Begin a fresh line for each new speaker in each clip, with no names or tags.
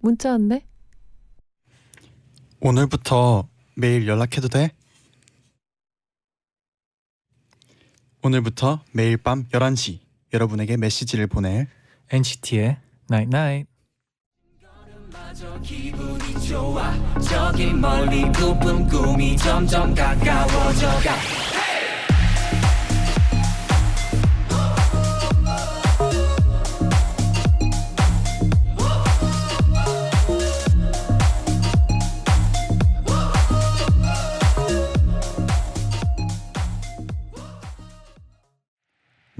문자 왔네.
오늘부터 매일 연락해도 돼? 오늘부터 매일 밤 11시 여러분에게 메시지를 보낼
NCT의 Night Night.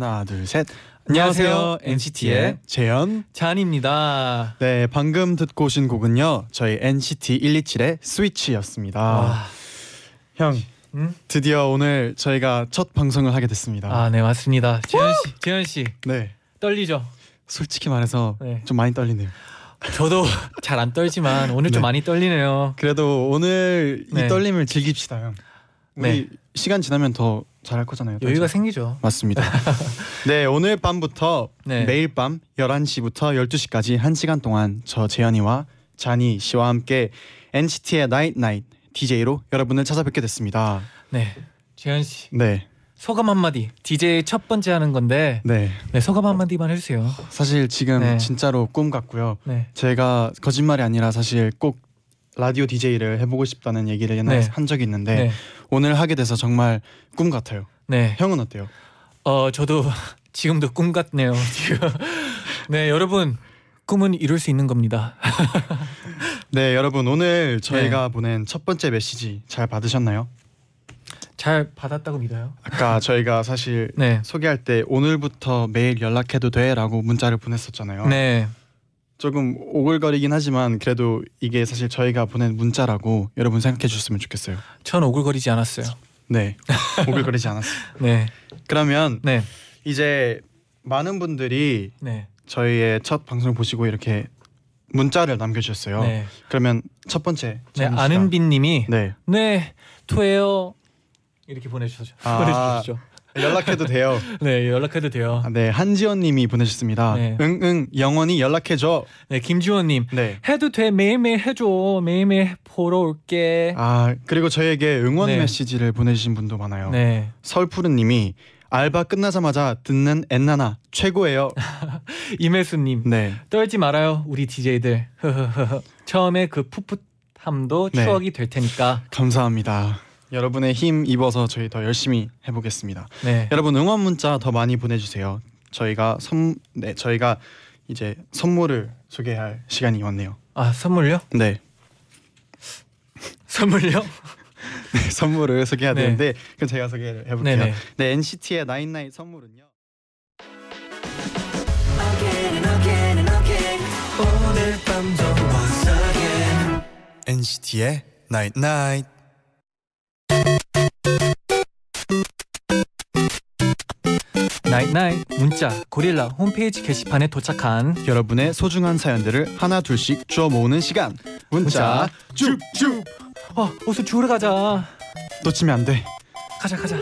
하나 둘 셋.
안녕하세요. NCT의
재현.
잔입니다.
네 방금 듣고 오신 곡은요 저희 NCT 127의 스위치였습니다.
와.
형
음?
드디어 오늘 저희가 첫 방송을 하게 됐습니다.
아, 네, 맞습니다. 재현 씨, 재현 씨
네
떨리죠?
솔직히 말해서
네.
좀 많이 떨리네요.
저도 잘 안 떨지만 오늘 좀
네.
많이 떨리네요.
그래도 오늘
네.
이 떨림을 즐깁시다 형. 우리
네.
시간 지나면 더 잘할 거잖아요.
여유가
떨지
생기죠.
맞습니다. 네, 오늘 밤부터
네.
매일 밤 11시부터 12시까지 1시간 동안 저 재현이와 자니 씨와 함께 NCT의 나이트 나이트 DJ로 여러분을 찾아뵙게 됐습니다.
네, 재현 씨
네.
소감 한마디. DJ 첫 번째 하는 건데
네.
네, 소감 한마디만 해 주세요.
사실 지금
네.
진짜로 꿈 같고요.
네,
제가 거짓말이 아니라 사실 꼭 라디오 DJ를 해보고 싶다는 얘기를 옛날에
네.
한 적이 있는데
네,
오늘 하게 돼서 정말 꿈 같아요.
네.
형은 어때요?
어, 저도 지금도 꿈 같네요. 지금. 네, 여러분 꿈은 이룰 수 있는 겁니다.
네, 여러분 오늘 저희가
네.
보낸 첫 번째 메시지 잘 받으셨나요?
잘 받았다고 믿어요.
아까 저희가 사실
네,
소개할 때 오늘부터 매일 연락해도 돼라고 문자를 보냈었잖아요.
네,
조금 오글거리긴 하지만 그래도 이게 사실 저희가 보낸 문자라고 여러분 생각해 주셨으면 좋겠어요.
전 오글거리지 않았어요.
네, 오글거리지 않았어요.
네,
그러면
네,
이제 많은 분들이
네,
저희의 첫 방송을 보시고 이렇게 문자를 남겨주셨어요.
네.
그러면 첫 번째
네, 아는빈님이
네
네, 토해요 이렇게 보내주셨죠.
아.
보내주셨죠.
연락해도 돼요.
네, 연락해도 돼요.
아, 네 한지원님이 보내셨습니다.
네.
응응 영원히 연락해줘.
네, 김지원님
네.
해도 돼 매일매일 해줘 매일매일 보러 올게.
아 그리고 저희에게 응원
네.
메시지를 보내주신 분도 많아요.
네,
설푸른님이 알바 끝나자마자 듣는 엔나나 최고예요.
이매수님
네.
떨지 말아요 우리 DJ들. 처음에 그 풋풋함도
네.
추억이 될 테니까.
감사합니다. 여러분의 힘 입어서 저희 더 열심히 해보겠습니다.
네,
여러분 응원 문자 더 많이 보내주세요. 저희가 선, 네 저희가 이제 선물을 소개할 시간이 왔네요.
아 선물요?
네,
선물요?
네 선물을 소개해야
네.
되는데 그럼 제가 소개를 해볼게요.
네네.
네 NCT의 나인나인 선물은요. NCT의 나이
night night 문자 고릴라 홈페이지 게시판에 도착한
여러분의 소중한 사연들을 하나 둘씩 주워 모으는 시간. 문자, 쭉쭉
어 옷을 주우러 가자.
놓치면 안 돼.
가자 가자.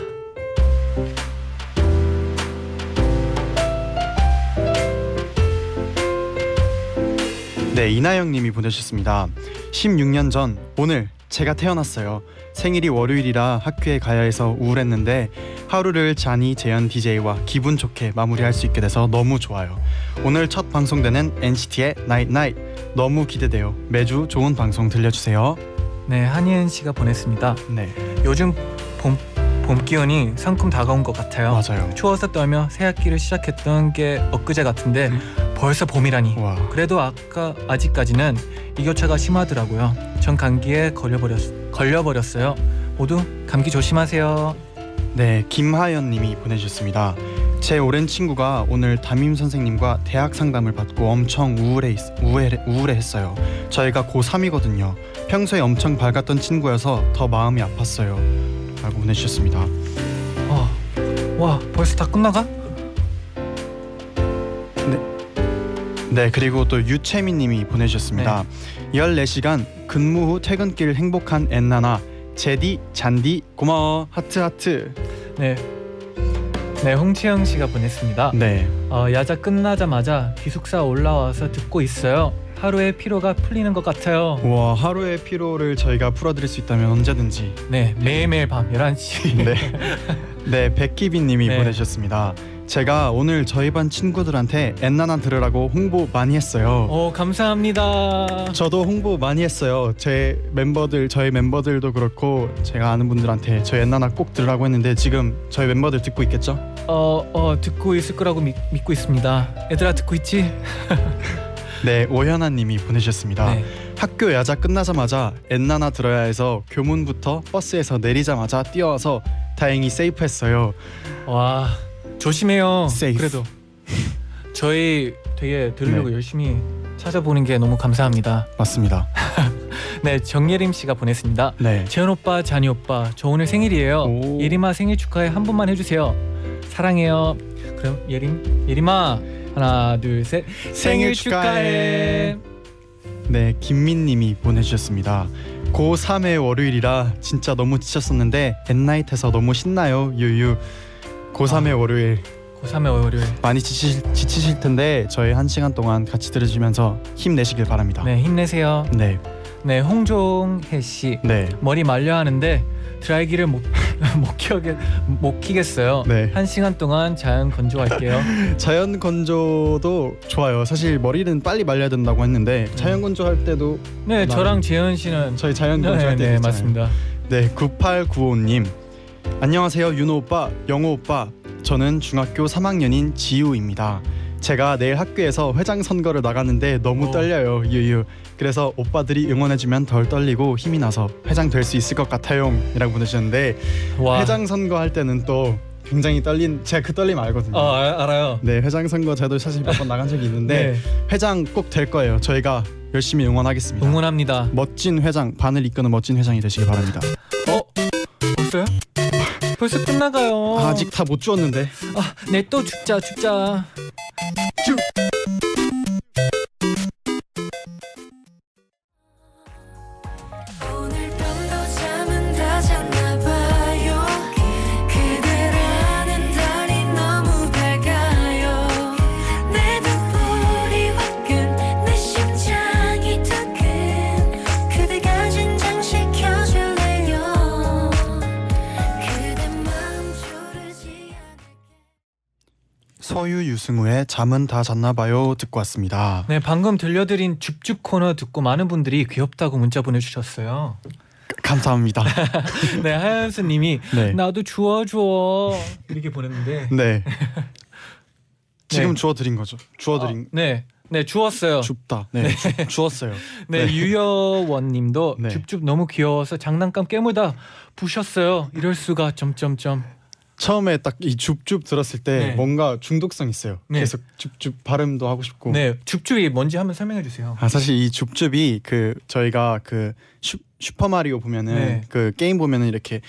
네 이나영님이 보내주셨습니다. 16년 전 오늘 제가 태어났어요. 생일이 월요일이라 학교에 가야 해서 우울했는데 하루를 잔이 재현 DJ와 기분 좋게 마무리할 수 있게 돼서 너무 좋아요. 오늘 첫 방송되는 NCT의 나이트 나이트 너무 기대돼요. 매주 좋은 방송 들려주세요.
네 한예은 씨가 보냈습니다.
네
요즘 봄, 봄 기온이 상큼 다가온 것 같아요.
맞아요.
추워서 떨며 새 학기를 시작했던 게 엊그제 같은데 벌써 봄이라니.
와
그래도 아까 아직까지는 이교차가 심하더라고요. 전 감기에 걸려버렸 걸려버렸어요. 모두 감기 조심하세요.
네, 김하연님이 보내주셨습니다. 제 오랜 친구가 오늘 담임 선생님과 대학 상담을 받고 엄청 우울해 우울해 우울해했어요. 저희가 고3이거든요. 평소에 엄청 밝았던 친구여서 더 마음이 아팠어요. 라고 보내주셨습니다.
어, 와 벌써 다 끝나가?
네 그리고 또 유채민 님이 보내주셨습니다. 14시간 근무 후 퇴근길 행복한 엔나나 잰디 쟌디 고마워 하트 하트.
네. 네, 홍채영 씨가 보냈습니다.
네
어, 야자 끝나자마자 기숙사 올라와서 듣고 있어요. 하루의 피로가 풀리는 것 같아요.
와 하루의 피로를 저희가 풀어드릴 수 있다면 언제든지
네, 매일매일 밤 11시.
네, 네 백기빈님이
네.
보내주셨습니다. 제가 오늘 저희 반 친구들한테 엔나나 들으라고 홍보 많이 했어요.
오, 감사합니다.
저도 홍보 많이 했어요. 제 멤버들 저희 멤버들도 그렇고 제가 아는 분들한테 저희 엔나나 꼭 들으라고 했는데 지금 저희 멤버들 듣고 있겠죠?
어, 어, 듣고 있을 거라고 믿, 믿고 있습니다. 얘들아 듣고 있지?
네 오현아님이 보내주셨습니다.
네.
학교 야자 끝나자마자 엔나나 들어야 해서 교문부터 버스에서 내리자마자 뛰어와서 다행히 세이프했어요.
와, 조심해요.
Safe.
그래도 저희 되게 들으려고
네.
열심히 찾아보는 게 너무 감사합니다.
맞습니다.
네, 정예림 씨가 보냈습니다.
네.
재현 오빠, 잔이 오빠, 저 오늘 생일이에요.
오.
예림아 생일 축하해 한 번만 해주세요. 사랑해요. 그럼 예림, 예림아 하나, 둘, 셋. 생일 축하해.
네, 김민님이 보내주셨습니다. 고3의 월요일이라 진짜 너무 지쳤었는데 엔나잇해서 너무 신나요. 유유. 고3의
아.
월요일
고3의 월요일.
많이 지치실, 지치실 텐데 저희 한 시간 동안 같이 들으시면서 힘내시길 바랍니다.
네, 힘내세요.
네,
네, 홍종혜 씨
네,
머리 말려 하는데 드라이기를 못, 못 키게 못 키겠어요.
네.
한 시간 동안 자연 건조할게요.
자연 건조도 좋아요. 사실 머리는 빨리 말려야 된다고 했는데 자연 건조할 때도
네, 저랑 재현 씨는
저희 자연
네,
건조할 때
네. 맞습니다.
네, 9895님. 안녕하세요, 윤호 오빠, 영호 오빠. 저는 중학교 3학년인 지우입니다. 제가 내일 학교에서 회장 선거를 나가는데 너무
오.
떨려요, 유유. 그래서 오빠들이 응원해주면 덜 떨리고 힘이 나서 회장 될 수 있을 것 같아요.이라고 보내주셨는데
와.
회장 선거 할 때는 또 굉장히 떨린 제가 그 떨림 알거든요.
어, 알, 알아요.
네, 회장 선거 저도 사실 몇 번 나간 적이 있는데
네,
회장 꼭 될 거예요. 저희가 열심히 응원하겠습니다.
응원합니다.
멋진 회장, 반을 이끄는 멋진 회장이 되시길 바랍니다.
어? 벌써요? 벌써 끝나가요.
아직 다 못 주었는데.
아, 네, 또 죽자, 죽자.
잠은 다 잤나 봐요
듣고 왔습니다.
네, 방금 들려드린 줍줍 코너 듣고 많은 분들이 귀엽다고 문자 보내주셨어요.
감사합니다.
네, 하연수님이
네.
나도 주워줘 이렇게 보냈는데.
네. 지금
네.
주워 드린 거죠. 주워 드린
어, 네, 네 주웠어요.
줍다. 네. 주, 주웠어요.
네,
네.
유여원님도
네.
줍줍 너무 귀여워서 장난감 깨물다 부셨어요. 이럴 수가 점점점.
처음에 딱 이 줍줍 들었을 때
네.
뭔가 중독성 있어요.
네.
계속 줍줍 발음도 하고 싶고.
네, 줍줍이 뭔지 한번 설명해 주세요.
아 사실 이 줍줍이 그 저희가 그 슈, 슈퍼 마리오 보면은
네.
그 게임 보면은 이렇게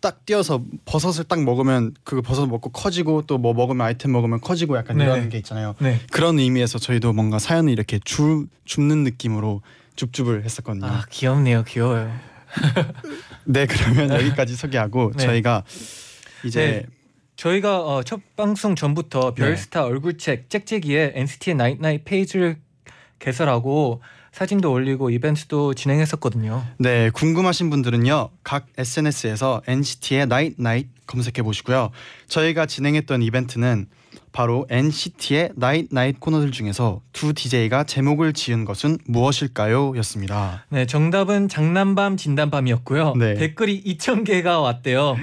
딱 뛰어서 버섯을 딱 먹으면 그 버섯 먹고 커지고 또 뭐 먹으면 아이템 먹으면 커지고 약간
네.
이런 게 있잖아요.
네.
그런 의미에서 저희도 뭔가 사연을 이렇게 주, 줍는 느낌으로 줍줍을 했었거든요.
아 귀엽네요, 귀여워요.
네 그러면 여기까지 소개하고
네.
저희가 이제
저희가 어, 첫 방송 전부터
네.
별스타 얼굴책 짹짹이의 NCT의 night night 페이지를 개설하고 사진도 올리고 이벤트도 진행했었거든요.
네 궁금하신 분들은요 각 SNS에서 NCT의 night night 검색해 보시고요. 저희가 진행했던 이벤트는 바로 NCT의 night night 코너들 중에서 두 DJ가 제목을 지은 것은 무엇일까요?였습니다.
네, 정답은 장난밤 진단밤이었고요.
네.
댓글이 2천 개가 왔대요.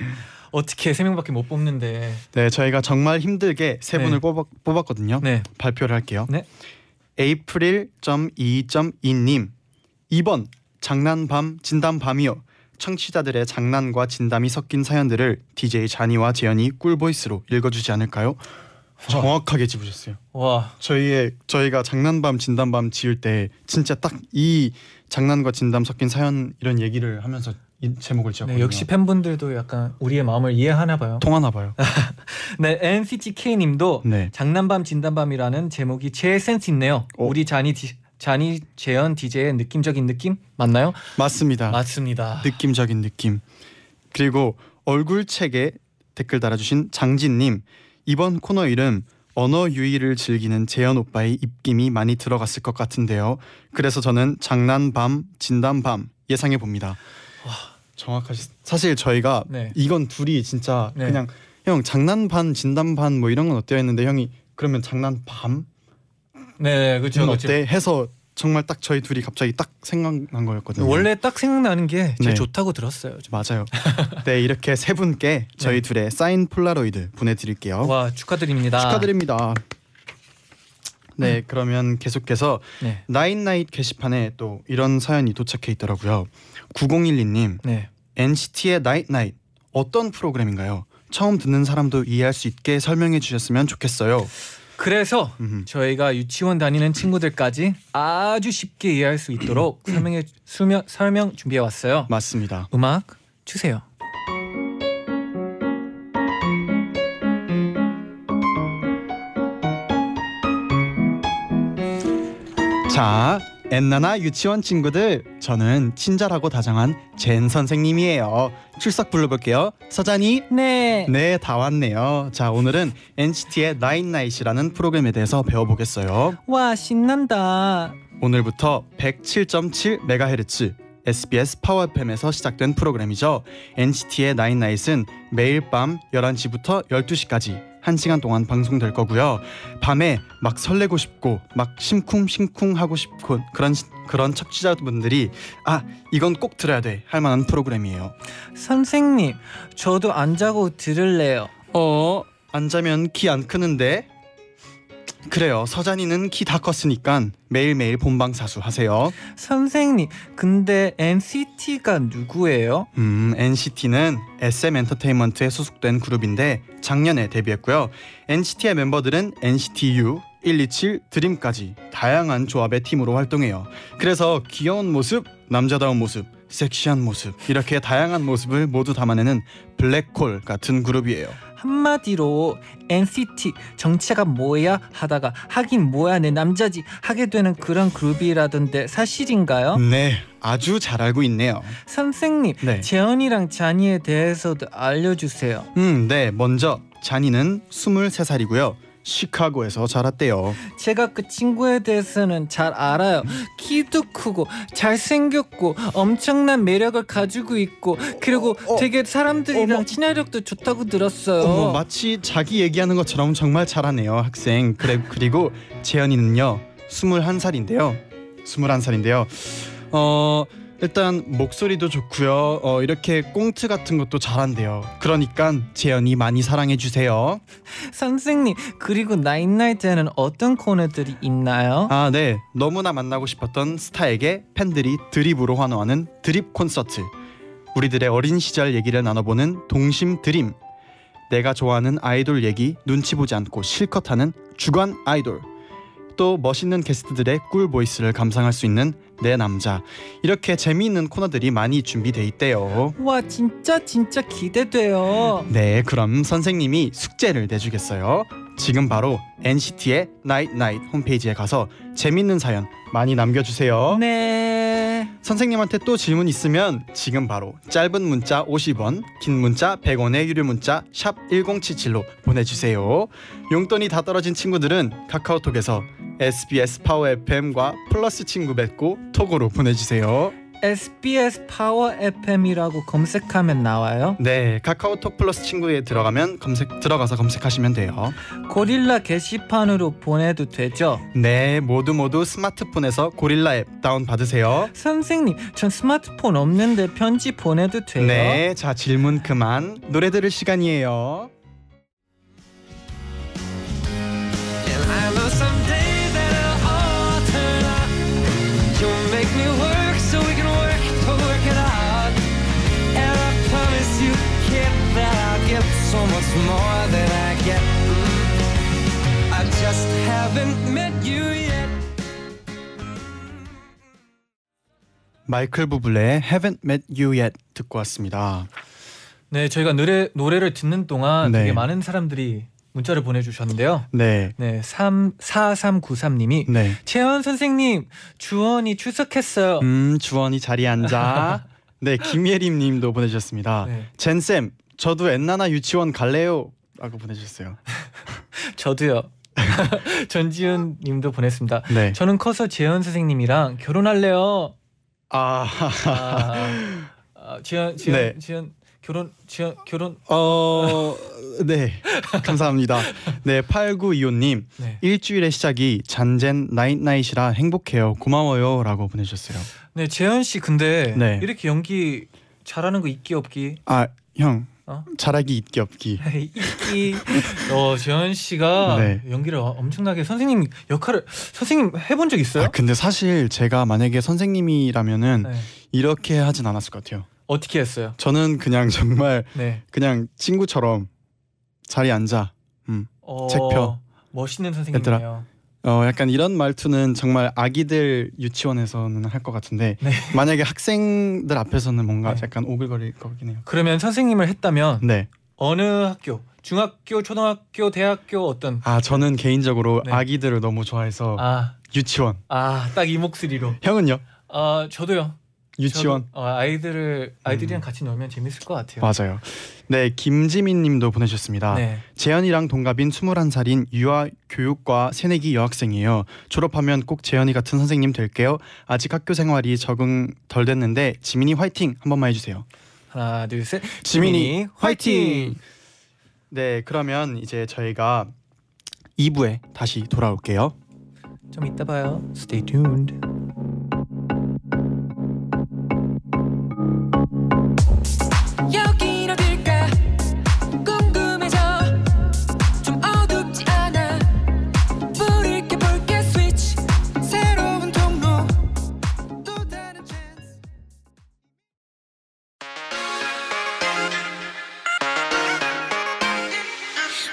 어떻게 세 명밖에 못 뽑는데.
네 저희가 정말 힘들게 세
네.
분을 뽑았, 뽑았거든요.
네.
발표를 할게요.
네.
에이프릴.2.2님 2번 장난밤 진단밤이요. 청취자들의 장난과 진담이 섞인 사연들을 DJ 잔이와 재현이 꿀보이스로 읽어주지 않을까요? 정확하게 짚으셨어요.
와
저희의 저희가 장난밤 진담밤 지을 때 진짜 딱 이 장난과 진담 섞인 사연 이런 얘기를 하면서 이 제목을 지었거든요.
네, 역시 팬분들도 약간 우리의 마음을 이해하나 봐요.
통하나 봐요.
네, NCT K님도
네.
장난밤 진담밤이라는 제목이 제일 센스 있네요.
어.
우리 잔이 디, 잔이 재현 DJ의 느낌적인 느낌 맞나요?
맞습니다.
맞습니다.
느낌적인 느낌. 그리고 얼굴책에 댓글 달아주신 장진님 이번 코너 이름 언어 유희를 즐기는 재현 오빠의 입김이 많이 들어갔을 것 같은데요. 그래서 저는 장난밤 진담밤 예상해 봅니다. 와 정확하시. 사실 저희가
네.
이건 둘이 진짜
네.
그냥 형 장난 반 진담 반뭐 이런 건 어때요 했는데 형이 그러면 장난 밤
네, 그렇죠.
어때 해서 정말 딱 저희 둘이 갑자기 딱 생각난 거였거든요.
원래 딱 생각나는 게 제일
네.
좋다고 들었어요.
맞아요. 네 이렇게 세 분께 저희
네.
둘의 사인 폴라로이드 보내드릴게요.
와 축하드립니다.
축하드립니다. 네 그러면 계속해서
네,
나인나잇 게시판에 또 이런 사연이 도착해 있더라고요. 9012님
네.
NCT의 night night 어떤 프로그램인가요? 처음 듣는 사람도 이해할 수 있게 설명해 주셨으면 좋겠어요.
그래서
음.
저희가 유치원 다니는 친구들까지 아주 쉽게 이해할 수 있도록 설명해 설명, 설명 준비해 왔어요.
맞습니다.
음악 주세요.
자, 엔나나 유치원 친구들, 저는 친절하고 다정한 잰 선생님이에요. 출석 불러볼게요. 서쟈니.
네.
네, 다 왔네요. 자, 오늘은 NCT의 나인나잇이라는 프로그램에 대해서 배워보겠어요.
와 신난다.
오늘부터 107.7MHz SBS 파워 FM에서 시작된 프로그램이죠. NCT의 나인나잇은 매일 밤 11시부터 12시까지 1시간 동안 방송될 거고요. 밤에 막 설레고 싶고 막 심쿵심쿵 하고 싶고 그런 시- 그런 청취자분들이 아, 이건 꼭 들어야 돼 할 만한 프로그램이에요.
선생님, 저도 안 자고 들을래요.
어, 안 자면 키 안 크는데. 그래요. 서잔이는 키 다 컸으니까 매일매일 본방사수 하세요.
선생님, 근데 NCT가 누구예요?
음, NCT는 SM 엔터테인먼트에 소속된 그룹인데 작년에 데뷔했고요. NCT의 멤버들은 NCT U, 127, 드림까지 다양한 조합의 팀으로 활동해요. 그래서 귀여운 모습, 남자다운 모습, 섹시한 모습 이렇게 다양한 모습을 모두 담아내는 블랙홀 같은 그룹이에요.
한마디로 NCT 정체가 뭐야 하다가 하긴 뭐야 내 남자지 하게 되는 그런 그룹이라던데 사실인가요?
네, 아주 잘 알고 있네요.
선생님,
네.
재현이랑 잔이에 대해서도 알려주세요.
음, 네. 먼저 잔이는 23살이고요. 시카고에서 자랐대요.
제가 그 친구에 대해서는 잘 알아요. 키도 크고 잘생겼고 엄청난 매력을 가지고 있고 그리고
어,
되게 사람들이랑
어머.
친화력도 좋다고 들었어요.
어머, 마치 자기 얘기하는 것처럼 정말 잘하네요, 학생. 그래 그리고 재현이는요. 21살인데요. 21살인데요. 어, 일단 목소리도 좋고요. 어, 이렇게 꽁트 같은 것도 잘한대요. 그러니까 재현이 많이 사랑해 주세요.
선생님 그리고 나인나이트에는 어떤 코너들이 있나요?
아, 네. 너무나 만나고 싶었던 스타에게 팬들이 드립으로 환호하는 드립 콘서트. 우리들의 어린 시절 얘기를 나눠보는 동심 드림. 내가 좋아하는 아이돌 얘기 눈치 보지 않고 실컷 하는 주간 아이돌. 또 멋있는 게스트들의 꿀 보이스를 감상할 수 있는 내 남자. 이렇게 재미있는 코너들이 많이 준비돼 있대요.
와 진짜 진짜 기대돼요.
네, 그럼 선생님이 숙제를 내주겠어요. 지금 바로 NCT의 night night 홈페이지에 가서 재밌는 사연 많이 남겨주세요.
네.
선생님한테 또 질문 있으면 지금 바로 짧은 문자 50원, 긴 문자 100원의 유료 문자 샵 1077로 보내주세요. 용돈이 다 떨어진 친구들은 카카오톡에서 SBS 파워 FM과 플러스 친구 맺고 톡으로 보내주세요.
SBS 파워 FM이라고 검색하면 나와요.
네, 카카오톡 플러스 친구에 들어가면 검색 들어가서 검색하시면 돼요.
고릴라 게시판으로 보내도 되죠?
네, 모두 모두 스마트폰에서 고릴라 앱 다운 받으세요.
선생님, 전 스마트폰 없는데 편지 보내도 돼요?
네, 자 질문 그만. 노래 들을 시간이에요.
so much more than I get. I just haven't met you yet.
마이클 부블레의 Haven't Met You Yet 듣고 왔습니다.
네, 저희가 노래 노래를 듣는 동안
네.
되게 많은 사람들이 문자를 보내주셨는데요.
네.
네, 3 4393님이
네.
채원 선생님 주원이 출석했어요.
음, 주원이 자리 앉아. 네, 김예림님도 보내주셨습니다.
네.
젠 쌤, 저도 엔나나 유치원 갈래요. 라고 보내주셨어요.
저도요. 전지훈 님도 보냈습니다.
네.
저는 커서 재현 선생님이랑 결혼할래요.
아,
아, 아 지현 지현
네.
지현 결혼 지현 결혼
어, 네, 감사합니다. 네, 8925 님,
네.
일주일의 시작이 잔젠 나잇나잇이라 행복해요. 고마워요라고 보내 주셨어요.
네 재현 씨 근데
네.
이렇게 연기 잘하는 거 있기 없기
아, 형,
어?
잘하기 있기 없기.
있기 어 재현 씨가
네.
연기를 엄청나게 선생님 역할을 선생님 해본 적 있어요?
아, 근데 사실 제가 만약에 선생님이라면은
네.
이렇게 하진 않았을 것 같아요.
어떻게 했어요?
저는 그냥 정말
네.
그냥 친구처럼 자리에 앉아.
어,
책 펴.
멋있는 선생님이에요.
어 약간 이런 말투는 정말 아기들 유치원에서는 할 것 같은데
네.
만약에 학생들 앞에서는 뭔가
네.
약간 오글거릴 거긴 해요.
그러면 선생님을 했다면
네.
어느 학교? 중학교, 초등학교, 대학교 어떤?
아 저는 개인적으로
네.
아기들을 너무 좋아해서
아,
유치원.
아, 딱 이 목소리로.
형은요?
아, 저도요.
유치원.
저도, 어, 아이들을 아이들이랑 같이 놀면 재밌을 것 같아요.
맞아요. 네 김지민님도 보내주셨습니다.
네.
재현이랑 동갑인 21살인 유아 교육과 새내기 여학생이에요. 졸업하면 꼭 재현이 같은 선생님 될게요. 아직 학교 생활이 적응 덜 됐는데 지민이 화이팅 한 번만 해주세요.
하나, 둘, 셋.
지민이 화이팅! 네 그러면 이제 저희가 2부에 다시 돌아올게요.
좀 이따 봐요. Stay tuned.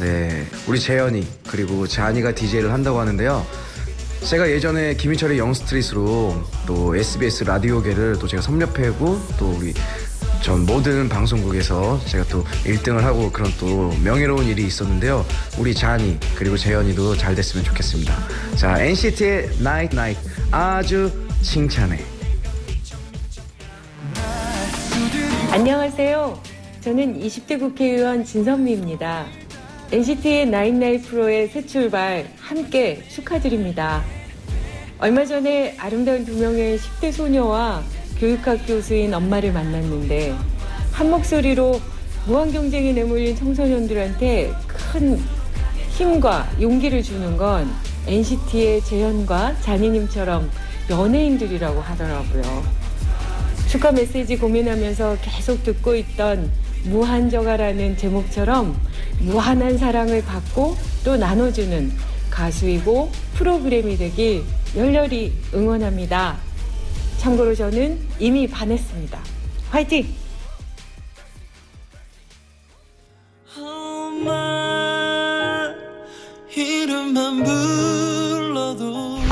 네, 우리 재현이 그리고 자니가 DJ를 한다고 하는데요. 제가 예전에 김희철의 영스트릿으로 또 SBS 라디오계를 또 제가 섭렵해고 또 우리 전 모든 방송국에서 제가 또 1등을 하고 그런 또 명예로운 일이 있었는데요. 우리 자니 그리고 재현이도 잘 됐으면 좋겠습니다. 자, NCT의 나이트 나이트 아주 칭찬해.
안녕하세요. 저는 20대 국회의원 진선미입니다. NCT의 나인나이 프로의 새 출발 함께 축하드립니다. 얼마 전에 아름다운 두 명의 10대 소녀와 교육학 교수인 엄마를 만났는데 한 목소리로 무한 경쟁에 내몰린 청소년들한테 큰 힘과 용기를 주는 건 NCT의 재현과 잔이님처럼 연예인들이라고 하더라고요. 축하 메시지 고민하면서 계속 듣고 있던 무한저가라는 제목처럼 무한한 사랑을 받고 또 나눠주는 가수이고 프로그램이 되길 열렬히 응원합니다. 참고로 저는 이미 반했습니다. 화이팅!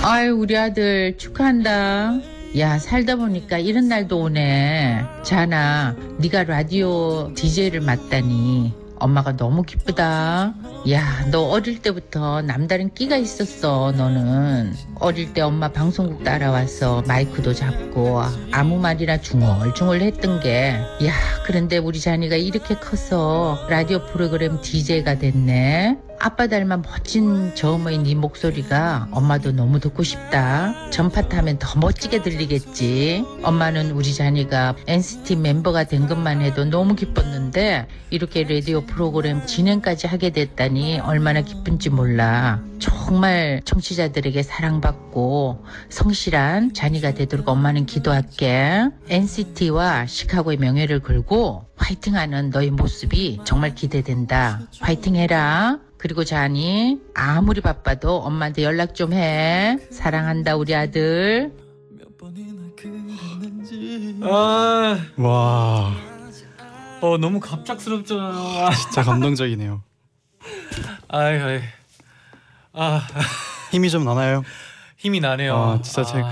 아유 우리 아들 축하한다. 야 살다 보니까 이런 날도 오네. 자나 네가 라디오 DJ를 맡다니 엄마가 너무 기쁘다. 야 너 어릴 때부터 남다른 끼가 있었어 너는. 어릴 때 엄마 방송국 따라와서 마이크도 잡고 아무 말이나 중얼중얼 했던 게. 야 그런데 우리 자니가 이렇게 커서 라디오 프로그램 DJ가 됐네. 아빠 닮은 멋진 저음의 네 목소리가 엄마도 너무 듣고 싶다. 전파 타면 더 멋지게 들리겠지. 엄마는 우리 자니가 NCT 멤버가 된 것만 해도 너무 기뻤는데 이렇게 라디오 프로그램 진행까지 하게 됐다니 얼마나 기쁜지 몰라. 정말 청취자들에게 사랑받고 성실한 자니가 되도록 엄마는 기도할게. NCT와 시카고의 명예를 걸고 화이팅하는 너의 모습이 정말 기대된다. 화이팅해라. 그리고 자니 아무리 바빠도 엄마한테 연락 좀 해. 사랑한다 우리 아들.
아,
와
어 너무 갑작스럽잖아요. 아,
진짜 감동적이네요.
아이, 아이. 아,
힘이 좀 나나요?
힘이 나네요.
아, 진짜 제-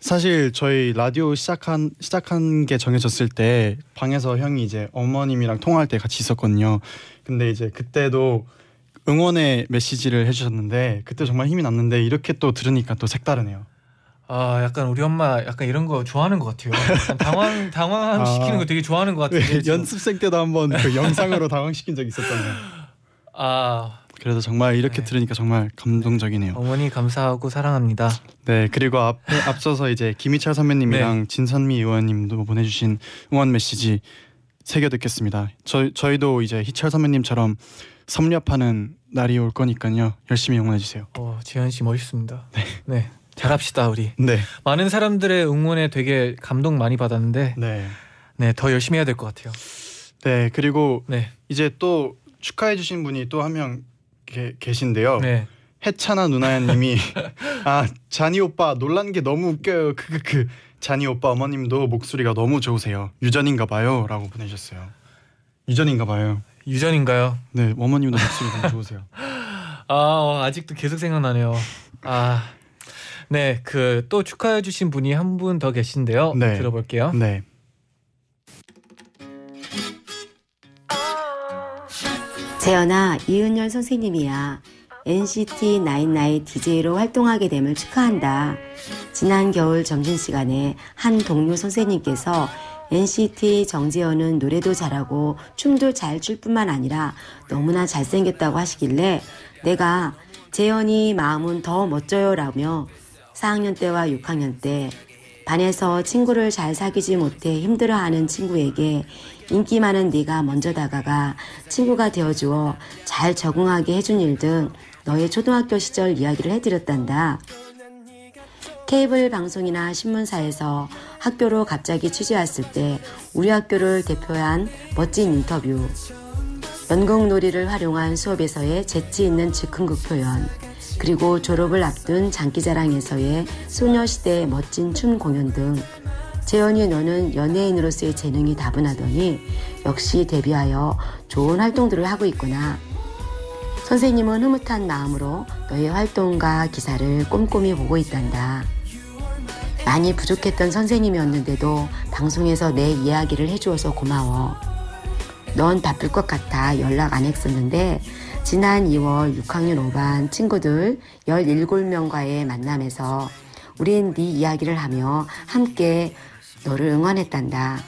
사실 저희 라디오 시작한 시작한 게 정해졌을 때 방에서 형이 이제 어머님이랑 통화할 때 같이 있었거든요. 근데 이제 그때도 응원의 메시지를 해주셨는데 그때 정말 힘이 났는데 이렇게 또 들으니까 또 색다르네요.
아, 약간 우리 엄마 약간 이런 거 좋아하는 것 같아요. 당황 당황
아.
시키는 거 되게 좋아하는 것 같은데.
네. 연습생 때도 한번 그 영상으로 당황시킨 적 있었잖아요.
아,
그래서 정말 이렇게
네.
들으니까 정말 감동적이네요.
어머니 감사하고 사랑합니다.
네 그리고 앞에 앞서서 이제 김희철 선배님이랑 진선미 의원님도 보내주신 응원 메시지 새겨 듣겠습니다. 저 저희도 이제 희철 선배님처럼 섭렵하는 날이 올 거니까요 열심히 응원해 주세요.
어, 재현 씨 멋있습니다. 네. 잘합시다 우리.
네,
많은 사람들의 응원에 되게 감동 많이 받았는데
네,
네, 더 열심히 해야 될 것 같아요.
네 그리고
네.
이제 또 축하해 주신 분이 또 한 명 계신데요.
네.
해찬아 누나야 님이 아 자니 오빠 놀란 게 너무 웃겨요. 크크크 자니 오빠 어머님도 목소리가 너무 좋으세요. 유전인가 봐요라고 보내셨어요. 유전인가 봐요.
유전인가요?
네 어머님도 목소리 너무 좋으세요.
아, 어, 아직도 계속 생각나네요. 아. 네, 그 또 축하해 주신 분이 한 분 더 계신데요.
네.
들어볼게요.
네.
재현아, 이은열 선생님이야. NCT 99 DJ로 활동하게 됨을 축하한다. 지난 겨울 점심시간에 한 동료 선생님께서 NCT 정재현은 노래도 잘하고 춤도 잘 출 뿐만 아니라 너무나 잘생겼다고 하시길래 내가 재현이 마음은 더 멋져요 라며 4학년 때와 6학년 때 반에서 친구를 잘 사귀지 못해 힘들어하는 친구에게 인기 많은 네가 먼저 다가가 친구가 되어주어 잘 적응하게 해준 일 등 너의 초등학교 시절 이야기를 해드렸단다. 케이블 방송이나 신문사에서 학교로 갑자기 취재 왔을 때 우리 학교를 대표한 멋진 인터뷰, 연극 놀이를 활용한 수업에서의 재치 있는 즉흥극 표현, 그리고 졸업을 앞둔 장기자랑에서의 소녀시대의 멋진 춤 공연 등 재현이 너는 연예인으로서의 재능이 다분하더니 역시 데뷔하여 좋은 활동들을 하고 있구나. 선생님은 흐뭇한 마음으로 너의 활동과 기사를 꼼꼼히 보고 있단다. 많이 부족했던 선생님이었는데도 방송에서 내 이야기를 해주어서 고마워. 넌 바쁠 것 같아 연락 안 했었는데 지난 2월 6학년 5반 친구들 17명과의 만남에서 우린 네 이야기를 하며 함께 너를 응원했단다.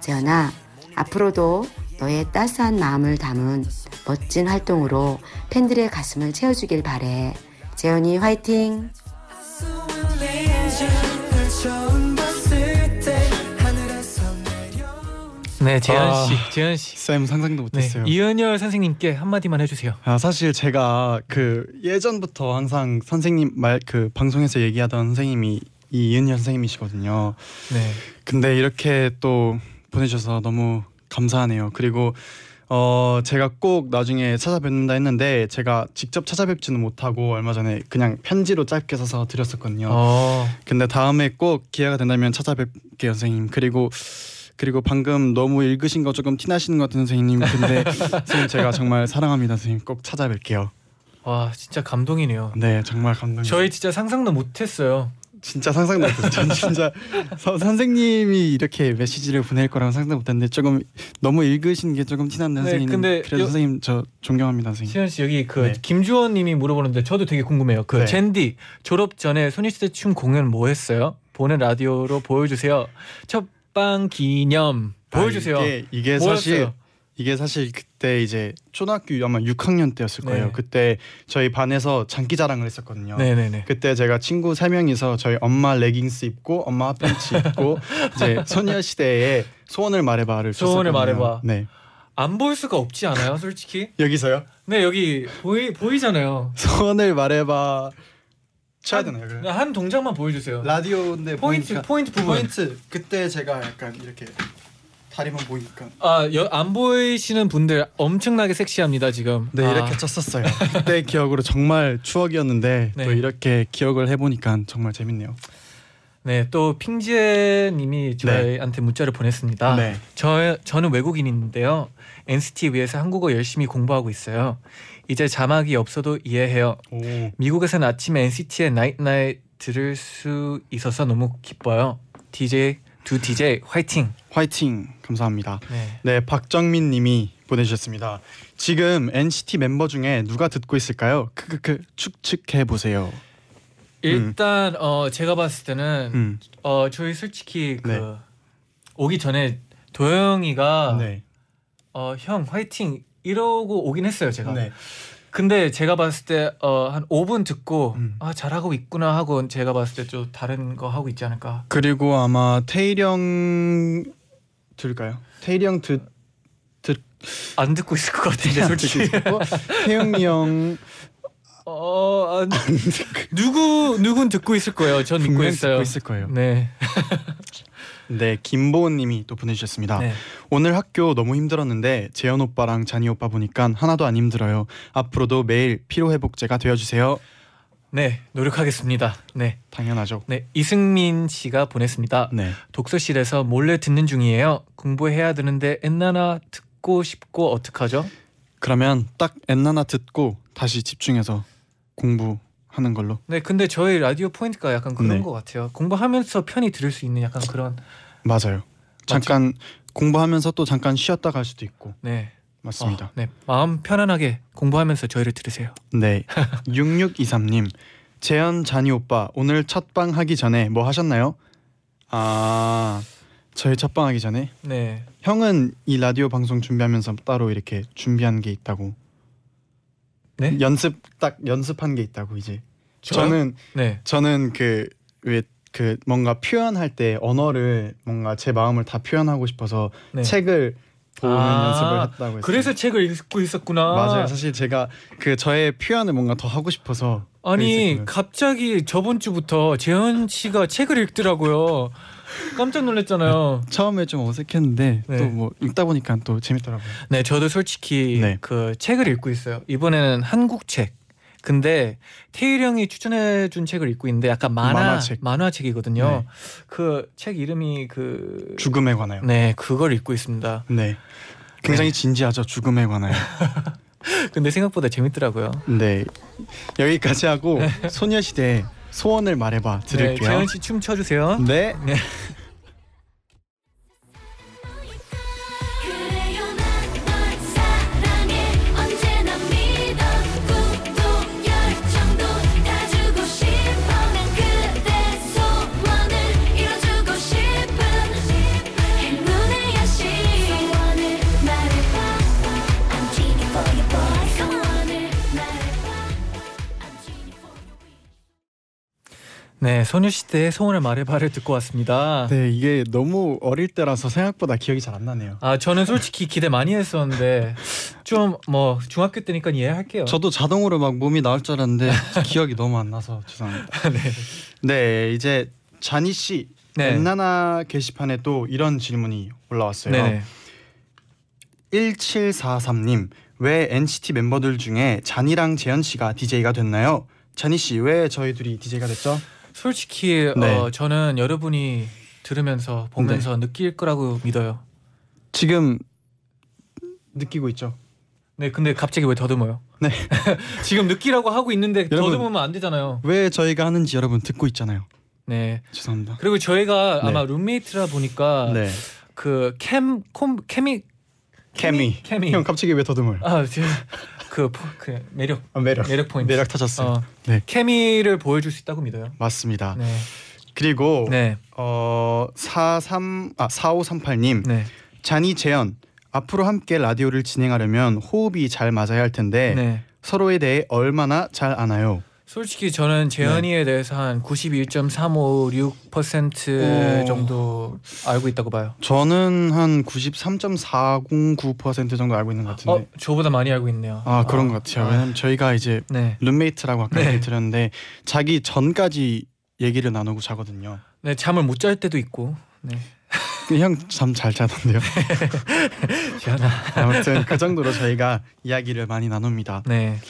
재현아, 앞으로도 너의 따스한 마음을 담은 멋진 활동으로 팬들의 가슴을 채워주길 바래. 재현이 화이팅!
네, 재현
아.
씨, 재현 씨.
쌤 상상도
네,
못했어요.
이은열 선생님께 한마디만 해주세요.
아 사실 제가 그 예전부터 항상 선생님 말 그 방송에서 얘기하던 선생님이 이 이은열 선생님이시거든요.
네,
근데 이렇게 또 보내주셔서 너무 감사하네요. 그리고 어 제가 꼭 나중에 찾아뵙는다 했는데 제가 직접 찾아뵙지는 못하고 얼마 전에 그냥 편지로 짧게 써서 드렸었거든요.
어,
근데 다음에 꼭 기회가 된다면 찾아뵐게요, 선생님. 그리고 그리고 방금 너무 읽으신 거 조금 티나시는 것 같은 선생님. 근데 선생님 제가 정말 사랑합니다, 선생님. 꼭 찾아뵐게요.
와, 진짜 감동이네요.
네, 정말 감동.
저희 진짜 상상도 못했어요.
진짜 상상도 못했어요. 전 진짜 서, 선생님이 이렇게 메시지를 보낼 거라고 상상 못했는데 조금 너무 읽으신 게 조금 티났네,
네,
선생님.
근데
그래도
여-
선생님 저 존경합니다, 선생님.
시현 씨 여기 그
네.
김주원 님이 물어보는데 저도 되게 궁금해요. 그
네.
젠디 졸업 전에 소녀시대 춤 공연 뭐 했어요? 보는 라디오로 보여주세요. 첫 방 기념 보여주세요.
아, 이게, 이게? 사실 이게 사실 그때 이제 초등학교 아마 6학년 때였을 거예요.
네.
그때 저희 반에서 장기 자랑을 했었거든요.
네네네.
그때 제가 친구 세 명이서 저희 엄마 레깅스 입고 엄마 핫팬츠 입고 이제 소녀시대의 소원을 말해봐를
소원을. 말해봐.
네
안 보일 수가 없지 않아요, 솔직히?
여기서요.
네 여기 보이 보이잖아요.
소원을 말해봐 쳐야 되나요? 그럼?
네, 한 동작만 보여주세요.
라디오인데
포인트
보니까-
포인트 부분.
포인트 그때 제가 약간 이렇게 다리만 보이니까
아안 보이시는 분들 엄청나게 섹시합니다 지금.
네
아,
이렇게 쳤었어요. 그때 기억으로 정말 추억이었는데
네.
또 이렇게 기억을 해보니까 정말 재밌네요.
네, 또 핑제님이 저희한테 문자를 보냈습니다.
네.
저 저는 외국인인데요. NCT 위해서 한국어 열심히 공부하고 있어요. 이제 자막이 없어도 이해해요.
오
미국에서는 아침에 NCT의 나이트 나이트 들을 수 있어서 너무 기뻐요. DJ 두 DJ 화이팅.
화이팅 감사합니다.
네.
네 박정민 님이 보내주셨습니다. 지금 NCT 멤버 중에 누가 듣고 있을까요? 크크크 축축해 보세요.
일단 어 제가 봤을 때는
음.
어 저희 솔직히 그
네.
오기 전에 도영이가
네.
어형 화이팅 이러고 오긴 했어요 제가.
네.
근데 제가 봤을 때어한 5분 듣고
음.
아 잘하고 있구나 하고 제가 봤을 때 좀 다른 거 하고 있지 않을까.
그리고 아마 태일형 들을까요? 태일형
듣안 듣고 있을 것 같은데 솔직히.
태용이
형어 아, 누구 누군 듣고 있을 거예요. 전 믿고 있어요.
듣고 있을 거예요.
네.
네 김보은님이 또 보내주셨습니다.
네.
오늘 학교 너무 힘들었는데 재현 오빠랑 잔이 오빠 보니까 하나도 안 힘들어요. 앞으로도 매일 피로 회복제가 되어주세요.
네, 노력하겠습니다. 네.
당연하죠.
네, 이승민 씨가 보냈습니다.
네.
독서실에서 몰래 듣는 중이에요. 공부해야 되는데 엔나나 듣고 싶고 어떡하죠?
그러면 딱 엔나나 듣고 다시 집중해서 공부 하는 걸로.
네, 근데 저희 라디오 포인트가 약간 그런
네.
것 같아요. 공부하면서 편히 들을 수 있는 약간 그런
맞아요. 잠깐 공부하면서 또 잠깐 쉬었다 갈 수도 있고.
네.
맞습니다.
어, 네, 마음 편안하게 공부하면서 저희를 들으세요.
네. 6623님. 재현 잔이 오빠 오늘 첫방 하기 전에 뭐 하셨나요? 아 저희 첫방 하기 전에
네.
형은 이 라디오 방송 준비하면서 따로 이렇게 준비한 게 있다고.
네?
연습 딱 연습한 게 있다고 이제.
저요?
저는
네.
저는 그 왜 그 뭔가 표현할 때 언어를 뭔가 제 마음을 다 표현하고 싶어서
네.
책을 보는
아,
연습을 했다고 했어요.
그래서 책을 읽고 있었구나.
맞아요. 사실 제가 그 저의 표현을 뭔가 더 하고 싶어서
아니. 갑자기 저번 주부터 재현 씨가 책을 읽더라고요. 깜짝 놀랐잖아요.
처음에 좀 어색했는데
네.
또뭐 읽다 보니까 또 재밌더라고요.
네, 저도 솔직히
네.
그 책을 읽고 있어요. 이번에는 한국 책. 근데 태일 형이 추천해 준 책을 읽고 있는데 약간 만화
만화책.
만화책이거든요.
네.
그책 이름이 그
죽음에 관하여.
네, 그걸 읽고 있습니다.
네. 굉장히 진지하죠. 죽음에 관하여.
근데 생각보다 재밌더라고요.
네. 여기까지 하고 소녀시대 소원을 말해봐
네,
들을게요.
재현 씨 춤 춰주세요.
네.
네. 네, 소녀시대의 소원을 말해봐를 듣고 왔습니다.
네, 이게 너무 어릴 때라서 생각보다 기억이 잘 안 나네요.
아, 저는 솔직히 기대 많이 했었는데 좀 뭐 중학교 때니까 이해할게요.
저도 자동으로 막 몸이 나올 줄 알았는데 기억이 너무 안 나서 죄송합니다.
네.
네, 이제 자니 씨
네.
엔나나 게시판에 또 이런 질문이 올라왔어요.
네.
1743님 왜 NCT 멤버들 중에 잔이랑 재현 씨가 DJ가 됐나요? 잔이 씨왜 저희 둘이 DJ가 됐죠?
솔직히
네.
어, 저는 여러분이 들으면서 보면서 느낄 거라고 믿어요.
지금 느끼고 있죠.
네, 근데 갑자기 왜 더듬어요?
네.
지금 느끼라고 하고 있는데
여러분.
더듬으면 안 되잖아요.
왜 저희가 하는지 여러분 듣고 있잖아요.
네.
죄송합니다.
그리고 저희가
네.
아마 룸메이트라 보니까
네.
그캠 케미
케미.
케미.
형 갑자기 왜 더듬어요?
아, 저- 그, 포- 그 매력
아, 매력.
매력 포인트.
매력 터졌어요.
어,
네.
케미를 보여줄 수 있다고 믿어요.
맞습니다.
네.
그리고
네.
어 43 아 4538님
네.
잔이 재현 앞으로 함께 라디오를 진행하려면 호흡이 잘 맞아야 할 텐데
네.
서로에 대해 얼마나 잘 아나요?
솔직히 저는 재현이에 대해서 한 91.356%
오.
정도 알고 있다고 봐요.
저는 한 93.409% 정도 알고 있는 것 같은데.
어, 저보다 많이 알고 있네요.
아 그런 것 같아요.
아,
왜냐면 저희가 이제
네.
룸메이트라고 아까
네.
드렸는데 자기 전까지 얘기를 나누고 자거든요.
네, 잠을 못 잘 때도 있고. 네.
형잠잘 자던데요. 아무튼 그 정도로 저희가 이야기를 많이 나눕니다.
네.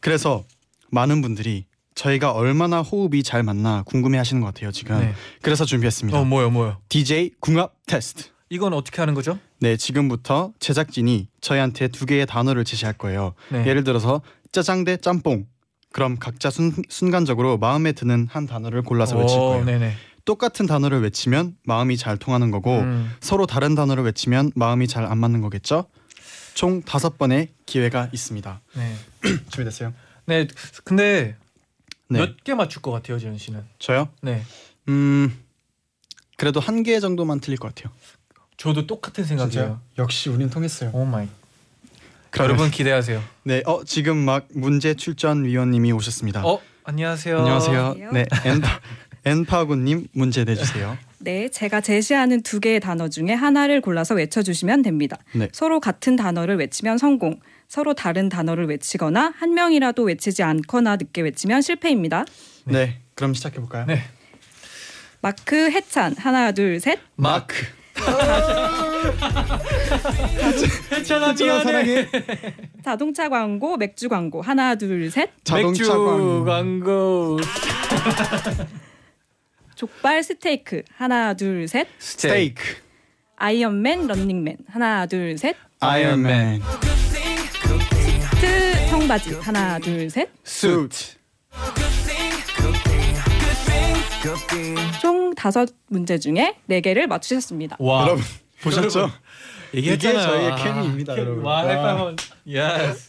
그래서 많은 분들이 저희가 얼마나 호흡이 잘 맞나 궁금해하시는 것 같아요 지금.
네.
그래서 준비했습니다.
어, 뭐요, 뭐요?
DJ 궁합 테스트.
이건 어떻게 하는 거죠?
네, 지금부터 제작진이 저희한테 두 개의 단어를 제시할 거예요.
네.
예를 들어서 짜장 대 짬뽕. 그럼 각자 순, 순간적으로 마음에 드는 한 단어를 골라서 외칠
오,
거예요.
네네.
똑같은 단어를 외치면 마음이 잘 통하는 거고
음.
서로 다른 단어를 외치면 마음이 잘 안 맞는 거겠죠? 총 다섯 번의 기회가 있습니다.
네.
준비됐어요?
네. 근데
네.
몇개 맞출 것 같아요, 재현 씨는?
저요?
네.
음 그래도 한 개 정도만 틀릴 것 같아요.
저도 똑같은 생각이에요.
역시 우린 통했어요. oh my.
여러분 기대하세요.
네, 어 지금 막 문제 출전 위원님이 오셨습니다.
어, 안녕하세요.
안녕하세요.
안녕하세요.
네, 엔파 엔파고님 문제 내주세요.
네, 제가 제시하는 두 개의 단어 중에 하나를 골라서 외쳐주시면 됩니다.
네.
서로 같은 단어를 외치면 성공, 서로 다른 단어를 외치거나 한 명이라도 외치지 않거나 늦게 외치면 실패입니다.
네, 그럼 시작해 볼까요?
네.
마크 해찬 하나 둘 셋.
마크. 해찬아 미안해.
자동차 광고, 맥주 광고 하나 둘 셋.
자동차
맥주
광고.
광고.
족발 스테이크 하나 둘 셋.
스테이크,
아이언맨 런닝맨 하나 둘 셋.
아이언맨,
트 청바지 하나 둘 셋.
수트.
총 다섯 문제 중에 네 개를 맞추셨습니다.
와.
여러분 보셨죠?
얘기했잖아요.
저희의
아,
케미입니다,
케미.
여러분.
와,
와.
하이파이브. yes.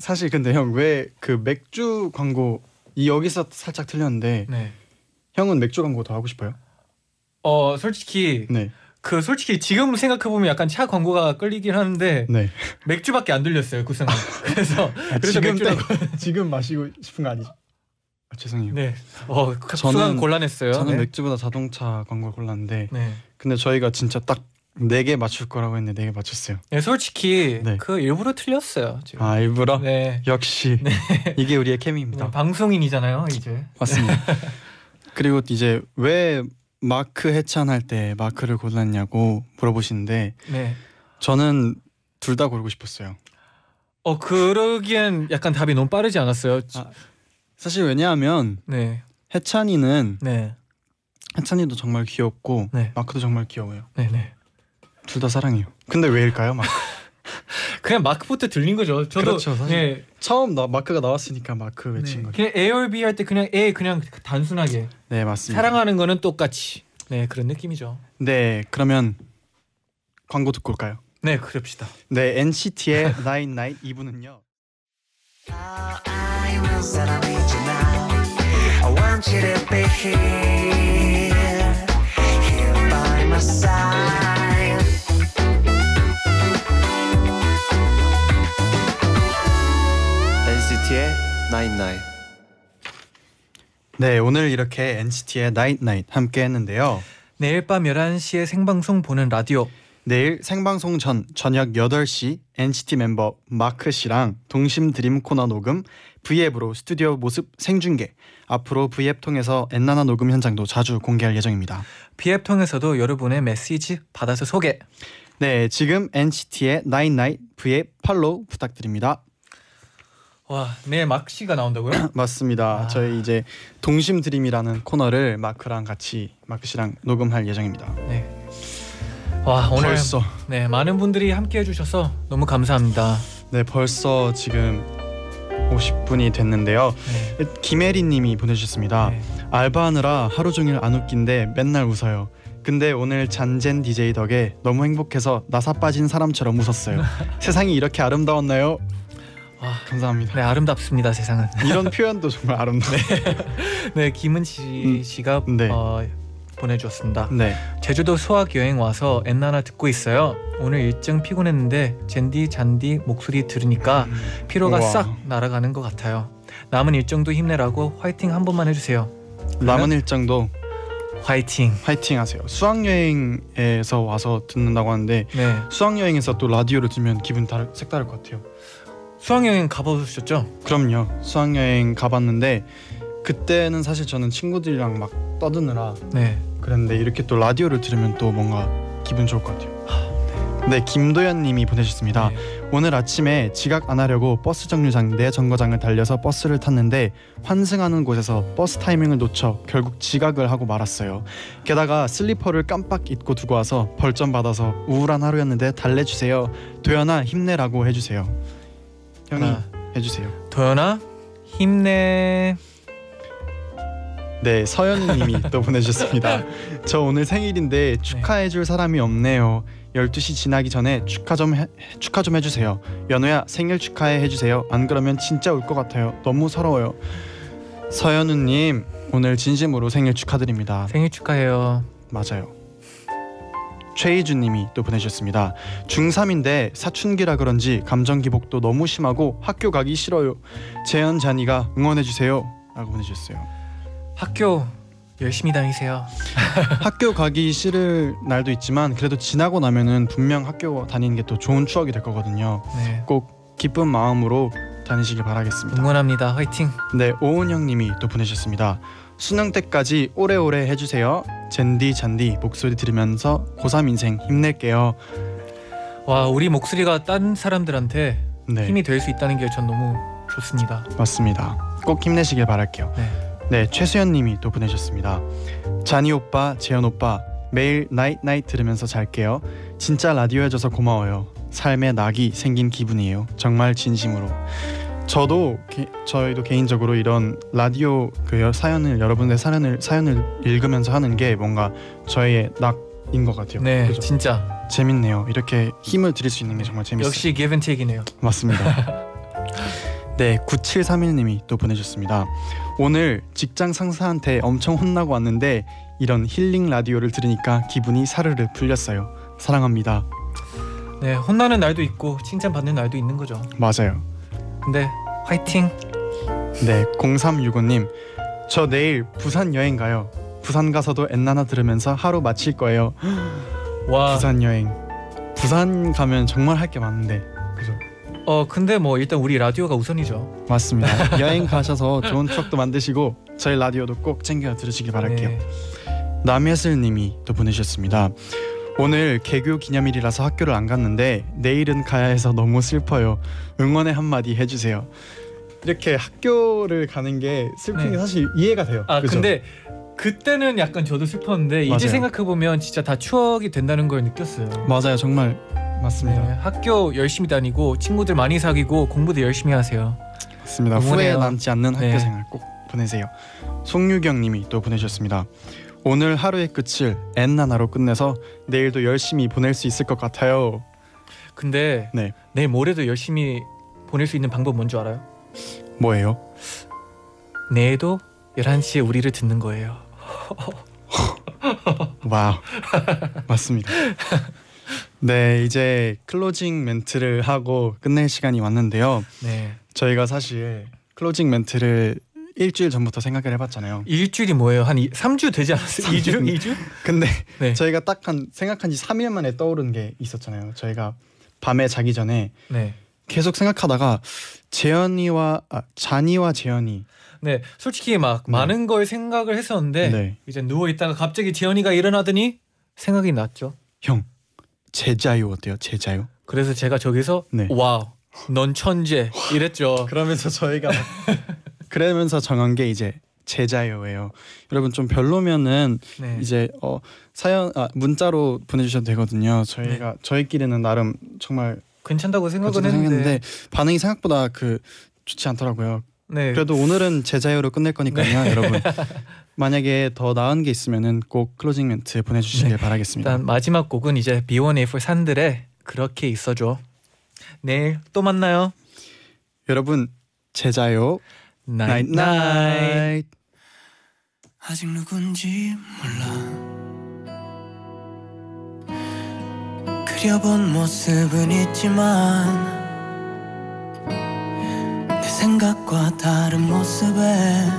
사실 근데 형 왜 그 맥주 광고 이 여기서 살짝 틀렸는데
네.
형은 맥주 광고 더 하고 싶어요?
어, 솔직히
네,
그 솔직히 지금 생각해 보면 약간 차 광고가 끌리긴 하는데
네.
맥주밖에 안 들렸어요 그 순간. 그래서
아,
그래서
지금
맥주라고.
때, 지금 마시고 싶은 거 아니죠? 아, 죄송해요.
네. 어, 그
저는-
곤란했어요.
저는
네.
맥주보다 자동차 광고를 골랐는데
네.
근데 저희가 진짜 딱 네 개 맞출 거라고 했는데 네 개 맞췄어요.
네, 솔직히
네.
그 일부러 틀렸어요. 지금.
아 일부러?
네.
역시 이게 우리의 케미입니다.
방송인이잖아요, 이제.
맞습니다. 그리고 이제 왜 마크 해찬할 때 마크를 골랐냐고 물어보시는데
네.
저는 둘 다 고르고 싶었어요.
어, 그러기엔 약간 답이 너무 빠르지 않았어요?
아. 사실 왜냐하면
네.
해찬이는
네.
해찬이도 정말 귀엽고
네.
마크도 정말 귀여워요.
네, 네.
둘 다 사랑해요. 근데 왜일까요, 마크?
그냥 마크부터 들린 거죠. 저도
그렇죠.
네.
처음 나 마크가 나왔으니까 마크 외친
네.
거죠.
그냥 A or B 할 때 그냥 A 그냥 단순하게
네 맞습니다.
사랑하는 거는 똑같이. 네, 그런 느낌이죠.
네 그러면 광고 듣고 올까요?
네, 그럽시다.
네 NCT의 Nine Night 2부는요.
I
Night.
네 오늘 이렇게 NCT의 Night 함께 했는데요.
내일 밤 11시에 생방송 보는 라디오.
내일 생방송 전 저녁 8시 NCT 멤버 마크 씨랑 동심 드림 코너 녹음 V앱으로 스튜디오 모습 생중계 앞으로 V앱 통해서 엔나나 녹음 현장도 자주 공개할 예정입니다.
비앱 통해서도 여러분의 메시지 받아서 소개.
네 지금 NCT의 Nine Night V앱 팔로우 부탁드립니다.
와, 내일 막 씨가 나온다고요?
맞습니다.
아.
저희 이제 동심 드림이라는 코너를 마크랑 같이 마크 씨랑 녹음할 예정입니다.
네. 와, 오늘
벌써
네, 많은 분들이 함께 해 주셔서 너무 감사합니다.
네 벌써 지금 50분이 됐는데요.
네.
김혜리 님이 보내주셨습니다.
네.
알바하느라 하루 종일 안 웃긴데 맨날 웃어요. 근데 오늘 쟌잰 DJ 덕에 너무 행복해서 나사 빠진 사람처럼 웃었어요. 세상이 이렇게 아름다웠나요?
와,
감사합니다.
네, 아름답습니다, 세상은.
이런 표현도 정말 아름다워요.
네, 김은지
음,
씨가
네.
어, 보내주었습니다.
네.
제주도 수학 여행 와서 엔나나 듣고 있어요. 오늘 일정 피곤했는데 젠디 잔디 목소리 들으니까 피로가
우와.
싹 날아가는 것 같아요. 남은 일정도 힘내라고 화이팅 한 번만 해주세요.
남은 일정도
화이팅.
화이팅 하세요. 수학 여행에서 와서 듣는다고 하는데
네.
수학 여행에서 또 라디오를 들으면 기분 다르, 색다를 것 같아요.
수학 여행 가보셨죠?
그럼요. 수학 여행 가봤는데 그때는 사실 저는 친구들이랑 막 떠드느라
네.
그랬는데 이렇게 또 라디오를 들으면 또 뭔가 기분 좋을 것 같아요. 네, 김도현님이 보내주셨습니다.
네.
오늘 아침에 지각 안 하려고 버스 정류장 네 정거장을 달려서 버스를 탔는데 환승하는 곳에서 버스 타이밍을 놓쳐 결국 지각을 하고 말았어요. 게다가 슬리퍼를 깜빡 잊고 두고 와서 벌점 받아서 우울한 하루였는데 달래주세요. 도연아 힘내라고 해주세요. 형이
하나.
해주세요.
도연아 힘내.
네, 서연님이 또 보내주셨습니다. 저 오늘 생일인데 축하해줄 사람이 없네요. 12시 지나기 전에 축하 좀 해, 축하 좀 해주세요. 연우야 생일 축하해 해주세요. 안 그러면 진짜 울 것 같아요. 너무 서러워요. 서연우님 오늘 진심으로 생일 축하드립니다.
생일 축하해요.
맞아요. 최희주님이 또 보내주셨습니다. 중3인데 사춘기라 그런지 감정 기복도 너무 심하고 학교 가기 싫어요. 재현 잔이가 응원해 주세요. 라고 보내주셨어요.
학교 열심히 다니세요.
학교 가기 싫을 날도 있지만 그래도 지나고 나면은 분명 학교 다니는 게 또 좋은 추억이 될 거거든요.
네.
꼭 기쁜 마음으로 다니시길 바라겠습니다.
응원합니다. 화이팅.
네, 오은영 님이 또 보내셨습니다. 수능 때까지 오래오래 해 주세요. 잰디 쟌디 목소리 들으면서 고3 인생 힘낼게요.
와 우리 목소리가 딴 사람들한테
네,
힘이 될 수 있다는 게 전 너무 좋습니다.
맞습니다. 꼭 힘내시길 바랄게요.
네.
네, 최수연님이 또 보내셨습니다. 쟈니 오빠, 재현 오빠 매일 night night 들으면서 잘게요. 진짜 라디오 해줘서 고마워요. 삶에 낙이 생긴 기분이에요. 정말 진심으로. 저도 개, 저희도 개인적으로 이런 라디오 그 여- 사연을 여러분의 사연을 사연을 읽으면서 하는 게 뭔가 저의 낙인 것 같아요.
네,
그죠?
진짜
재밌네요. 이렇게 힘을 드릴 수 있는 게 정말 재밌어요.
역시 give and take이네요.
맞습니다. 네, 9731님이 또 보내주셨습니다. 오늘 직장 상사한테 엄청 혼나고 왔는데 이런 힐링 라디오를 들으니까 기분이 사르르 풀렸어요. 사랑합니다.
네, 혼나는 날도 있고 칭찬 받는 날도 있는 거죠.
맞아요.
근데 화이팅.
네, 0365님. 저 내일 부산 여행 가요. 부산 가서도 엔나나 들으면서 하루 마칠 거예요.
와.
부산 여행. 부산 가면 정말 할 게 많은데. 그죠?
어 근데 뭐 일단 우리 라디오가 우선이죠.
맞습니다. 여행 가셔서 좋은 추억도 만드시고 저희 라디오도 꼭 챙겨 들으시길 바랄게요.
네.
남예슬 님이 또 보내주셨습니다. 오늘 개교 기념일이라서 학교를 안 갔는데 내일은 가야 해서 너무 슬퍼요. 응원의 한마디 해주세요. 이렇게 학교를 가는 게 슬픈
네.
게 사실 이해가 돼요.
아
그죠?
근데 그때는 약간 저도 슬펐는데
맞아요.
이제 생각해 보면 진짜 다 추억이 된다는 걸 느꼈어요.
맞아요, 정말 맞습니다.
네, 학교 열심히 다니고 친구들 많이 사귀고 공부도 열심히 하세요.
맞습니다.
응원해요.
후회 남지 않는 학교
네.
생활 꼭 보내세요. 송유경님이 또 보내주셨습니다. 오늘 하루의 끝을 엔나나로 끝내서 내일도 열심히 보낼 수 있을 것 같아요.
근데
네.
내일 모레도 열심히 보낼 수 있는 방법 뭔지 알아요?
뭐예요?
내일도 11시에 우리를 듣는 거예요.
wow 맞습니다. 네 이제 closing 멘트를 하고 끝낼 시간이 왔는데요.
네.
저희가 사실 클로징 멘트를 일주일 전부터 생각을 해봤잖아요.
일주일이 뭐예요? 한 이, 3주 되지 않았어요? 2주? 2주?
근데
네.
저희가 딱 한 생각한 지 3일 만에 떠오른 게 있었잖아요. 저희가 밤에 자기 전에
네.
계속 생각하다가 재현이와 아, 잔이와 재현이
네, 솔직히 막
네.
많은 걸 생각을 했었는데
네.
이제 누워 있다가 갑자기 지연이가 일어나더니 생각이 났죠.
형 제자유 어때요? 제자유?
그래서 제가 저기서
네.
wow, 넌 천재 이랬죠.
그러면서 저희가 그러면서 정한 게 이제 제자유예요. 여러분 좀 별로면은
네.
이제 어 사연 아 문자로 보내주셔도 되거든요. 저희가 저희끼리는 나름 정말
괜찮다고 생각은 했는데
반응이 생각보다 그 좋지 않더라고요.
네.
그래도 오늘은 제자유로 끝낼 거니까요, 여러분. 만약에 더 나은 게 있으면은 꼭 closing 멘트 보내주시길
네.
바라겠습니다.
일단 마지막 곡은 이제 B1A4 산들의 그렇게 있어줘. 내일 또 만나요.
여러분 제자유 night night
아직 누군지 몰라. 그려본 모습은 있지만 내 생각과 다른 모습에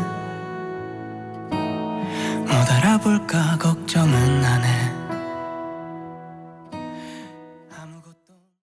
못 알아볼까 걱정은 안해.